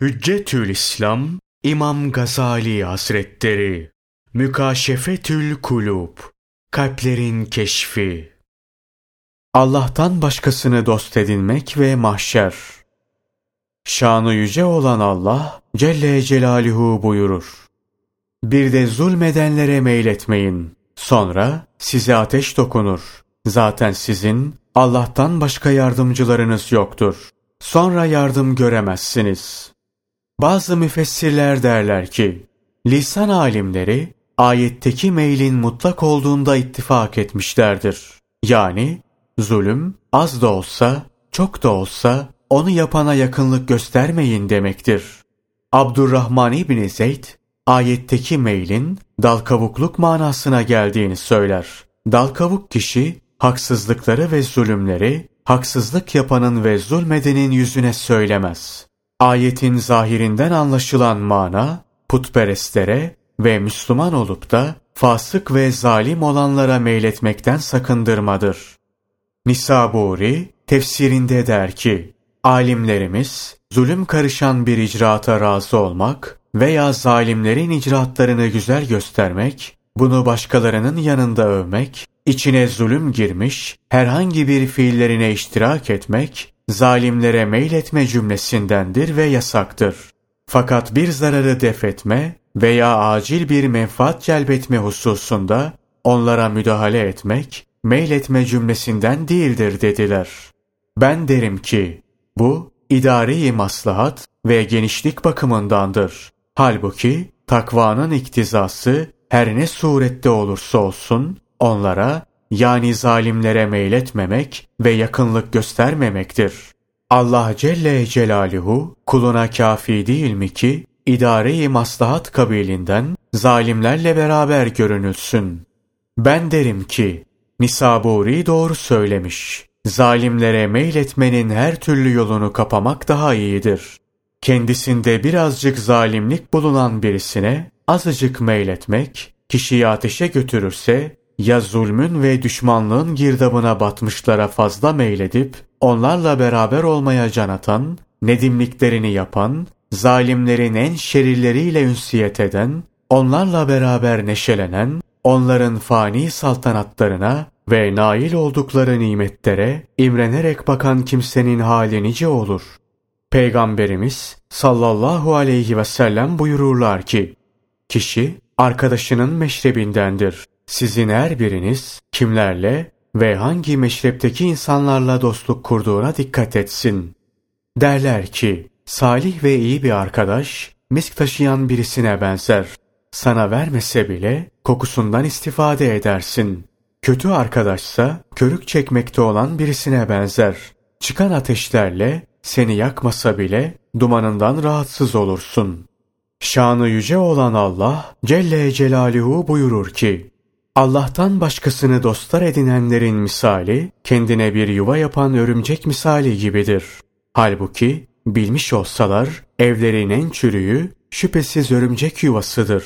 Hüccetül İslam İmam Gazali Hazretleri Mükaşefetül Kulub Kalplerin Keşfi Allah'tan başkasını dost edinmek ve mahşer Şanı yüce olan Allah Celle Celaluhu buyurur. Bir de zulmedenlere meyletmeyin. Sonra size ateş dokunur. Zaten sizin Allah'tan başka yardımcılarınız yoktur. Sonra yardım göremezsiniz.'' Bazı müfessirler derler ki, lisan alimleri ayetteki meylin mutlak olduğunda ittifak etmişlerdir. Yani zulüm az da olsa, çok da olsa onu yapana yakınlık göstermeyin demektir. Abdurrahman İbni Zeyd, ayetteki meylin dal kavukluk manasına geldiğini söyler. Dal kavuk kişi haksızlıkları ve zulümleri haksızlık yapanın ve zulmedenin yüzüne söylemez. Ayetin zahirinden anlaşılan mana, putperestlere ve Müslüman olup da fasık ve zalim olanlara meyletmekten sakındırmadır. Nisaburi tefsirinde der ki, alimlerimiz zulüm karışan bir icraata razı olmak veya zalimlerin icraatlarını güzel göstermek, bunu başkalarının yanında övmek, içine zulüm girmiş, herhangi bir fiillerine iştirak etmek zalimlere meyletme cümlesindendir ve yasaktır. Fakat bir zararı defetme veya acil bir menfaat celbetme hususunda onlara müdahale etmek, meyletme cümlesinden değildir dediler. Ben derim ki, bu idari maslahat ve genişlik bakımındandır. Halbuki takvanın iktizası her ne surette olursa olsun onlara yani zalimlere meyletmemek ve yakınlık göstermemektir. Allah Celle Celaluhu kuluna kafi değil mi ki idare-i maslahat kabilinden zalimlerle beraber görünülsün. Ben derim ki Nisaburi doğru söylemiş. Zalimlere meyletmenin her türlü yolunu kapamak daha iyidir. Kendisinde birazcık zalimlik bulunan birisine azıcık meyletmek, kişiyi ateşe götürürse ya zulmün ve düşmanlığın girdabına batmışlara fazla meyledip onlarla beraber olmaya can atan, nedimliklerini yapan, zalimlerin en şerirleriyle ünsiyet eden, onlarla beraber neşelenen, onların fani saltanatlarına ve nail oldukları nimetlere imrenerek bakan kimsenin hali nice olur. Peygamberimiz sallallahu aleyhi ve sellem buyururlar ki, kişi arkadaşının meşrebindendir. Sizin her biriniz kimlerle ve hangi meşrepteki insanlarla dostluk kurduğuna dikkat etsin. Derler ki, salih ve iyi bir arkadaş, misk taşıyan birisine benzer. Sana vermese bile kokusundan istifade edersin. Kötü arkadaşsa körük çekmekte olan birisine benzer. Çıkan ateşlerle seni yakmasa bile dumanından rahatsız olursun. Şanı yüce olan Allah Celle Celaluhu buyurur ki, Allah'tan başkasını dostlar edinenlerin misali, kendine bir yuva yapan örümcek misali gibidir. Halbuki bilmiş olsalar evlerin en çürüğü şüphesiz örümcek yuvasıdır.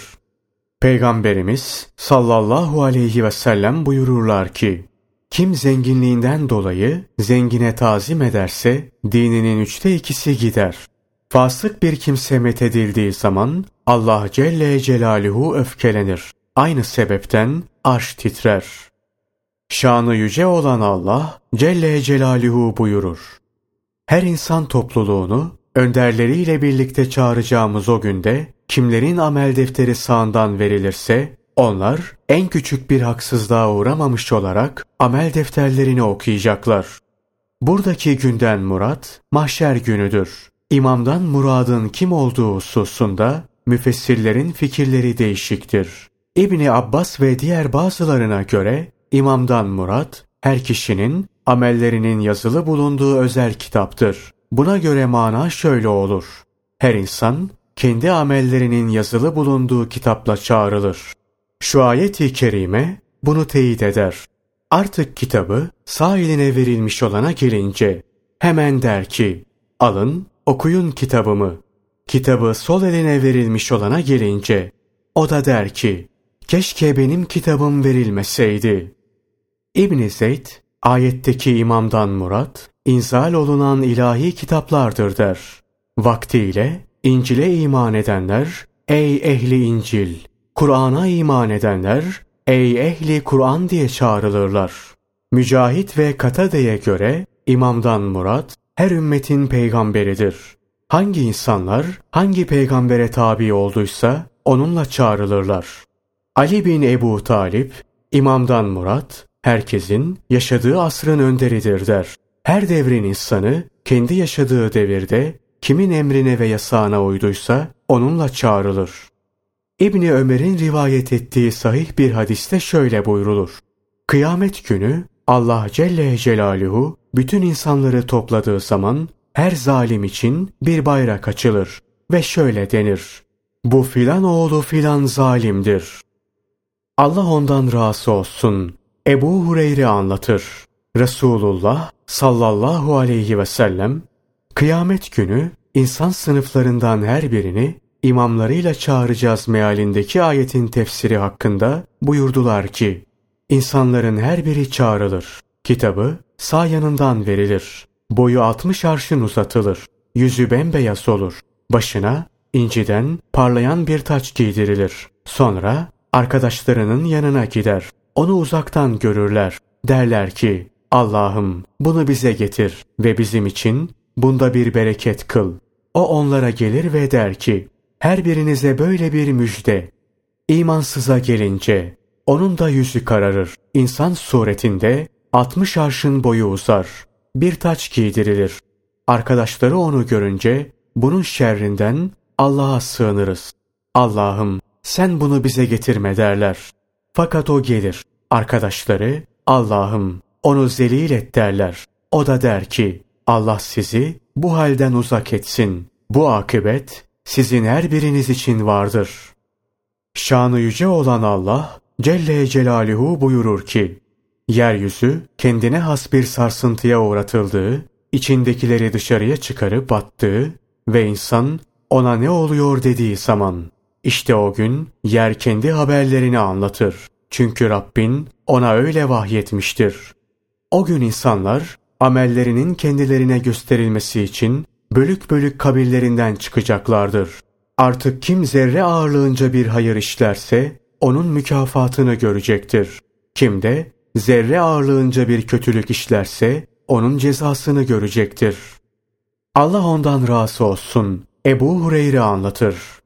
Peygamberimiz sallallahu aleyhi ve sellem buyururlar ki, kim zenginliğinden dolayı zengine tazim ederse dininin üçte ikisi gider. Fasık bir kimse methedildiği zaman Allah Celle Celaluhu öfkelenir. Aynı sebepten arş titrer. Şanı yüce olan Allah Celle Celaluhu buyurur. Her insan topluluğunu önderleriyle birlikte çağıracağımız o günde kimlerin amel defteri sağından verilirse onlar en küçük bir haksızlığa uğramamış olarak amel defterlerini okuyacaklar. Buradaki günden murat mahşer günüdür. İmamdan muradın kim olduğu hususunda müfessirlerin fikirleri değişiktir. İbni Abbas ve diğer bazılarına göre imamdan murat her kişinin amellerinin yazılı bulunduğu özel kitaptır. Buna göre mana şöyle olur. Her insan kendi amellerinin yazılı bulunduğu kitapla çağrılır. Şu ayet-i kerime bunu teyit eder. Artık kitabı sağ eline verilmiş olana gelince hemen der ki alın okuyun kitabımı. Kitabı sol eline verilmiş olana gelince o da der ki keşke benim kitabım verilmeseydi. İbn Zeyd ayetteki imamdan murat inzal olunan ilahi kitaplardır der. Vaktiyle İncil'e iman edenler, ey ehli İncil! Kur'an'a iman edenler, ey ehli Kur'an diye çağrılırlar. Mücahit ve Katade'ye göre imamdan murat her ümmetin peygamberidir. Hangi insanlar hangi peygambere tabi olduysa onunla çağrılırlar. Ali bin Ebu Talip, imamdan murat, herkesin yaşadığı asrın önderidir der. Her devrin insanı kendi yaşadığı devirde kimin emrine ve yasağına uyduysa onunla çağrılır. İbni Ömer'in rivayet ettiği sahih bir hadiste şöyle buyrulur. Kıyamet günü Allah Celle Celaluhu bütün insanları topladığı zaman her zalim için bir bayrak açılır ve şöyle denir. Bu filan oğlu filan zalimdir. Allah ondan razı olsun. Ebu Hureyre anlatır. Resulullah sallallahu aleyhi ve sellem kıyamet günü insan sınıflarından her birini imamlarıyla çağıracağız mealindeki ayetin tefsiri hakkında buyurdular ki insanların her biri çağrılır. Kitabı sağ yanından verilir. Boyu 60 arşın uzatılır. Yüzü bembeyaz olur. Başına inciden parlayan bir taç giydirilir. Sonra arkadaşlarının yanına gider. Onu uzaktan görürler. Derler ki Allah'ım bunu bize getir ve bizim için bunda bir bereket kıl. O onlara gelir ve der ki her birinize böyle bir müjde. İmansıza gelince onun da yüzü kararır. İnsan suretinde 60 arşın boyu uzar. Bir taç giydirilir. Arkadaşları onu görünce bunun şerrinden Allah'a sığınırız. Allah'ım sen bunu bize getirme derler. Fakat o gelir. Arkadaşları Allah'ım onu zelil et derler. O da der ki Allah sizi bu halden uzak etsin. Bu akıbet sizin her biriniz için vardır. Şanı yüce olan Allah Celle Celaluhu buyurur ki Yeryüzü kendine has bir sarsıntıya uğratıldığı, içindekileri dışarıya çıkarıp attığı ve insan ona ne oluyor dediği zaman işte o gün yer kendi haberlerini anlatır. Çünkü Rabbin ona öyle vahyetmiştir. O gün insanlar amellerinin kendilerine gösterilmesi için bölük bölük kabirlerinden çıkacaklardır. Artık kim zerre ağırlığınca bir hayır işlerse onun mükafatını görecektir. Kim de zerre ağırlığınca bir kötülük işlerse onun cezasını görecektir. Allah ondan razı olsun. Ebu Hureyre anlatır.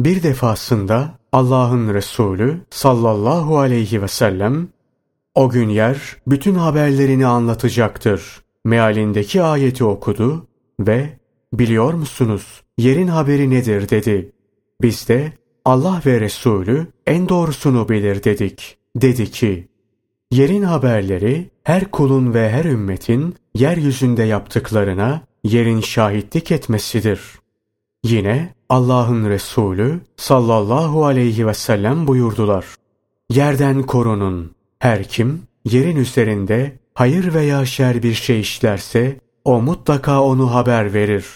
Bir defasında Allah'ın Resulü sallallahu aleyhi ve sellem o gün yer bütün haberlerini anlatacaktır. Mealindeki ayeti okudu ve biliyor musunuz yerin haberi nedir dedi. Biz de Allah ve Resulü en doğrusunu bilir dedik. Dedi ki Yerin haberleri her kulun ve her ümmetin yeryüzünde yaptıklarına yerin şahitlik etmesidir. Yine Allah'ın Resulü sallallahu aleyhi ve sellem buyurdular. Yerden korunun. Her kim yerin üzerinde hayır veya şer bir şey işlerse o mutlaka onu haber verir.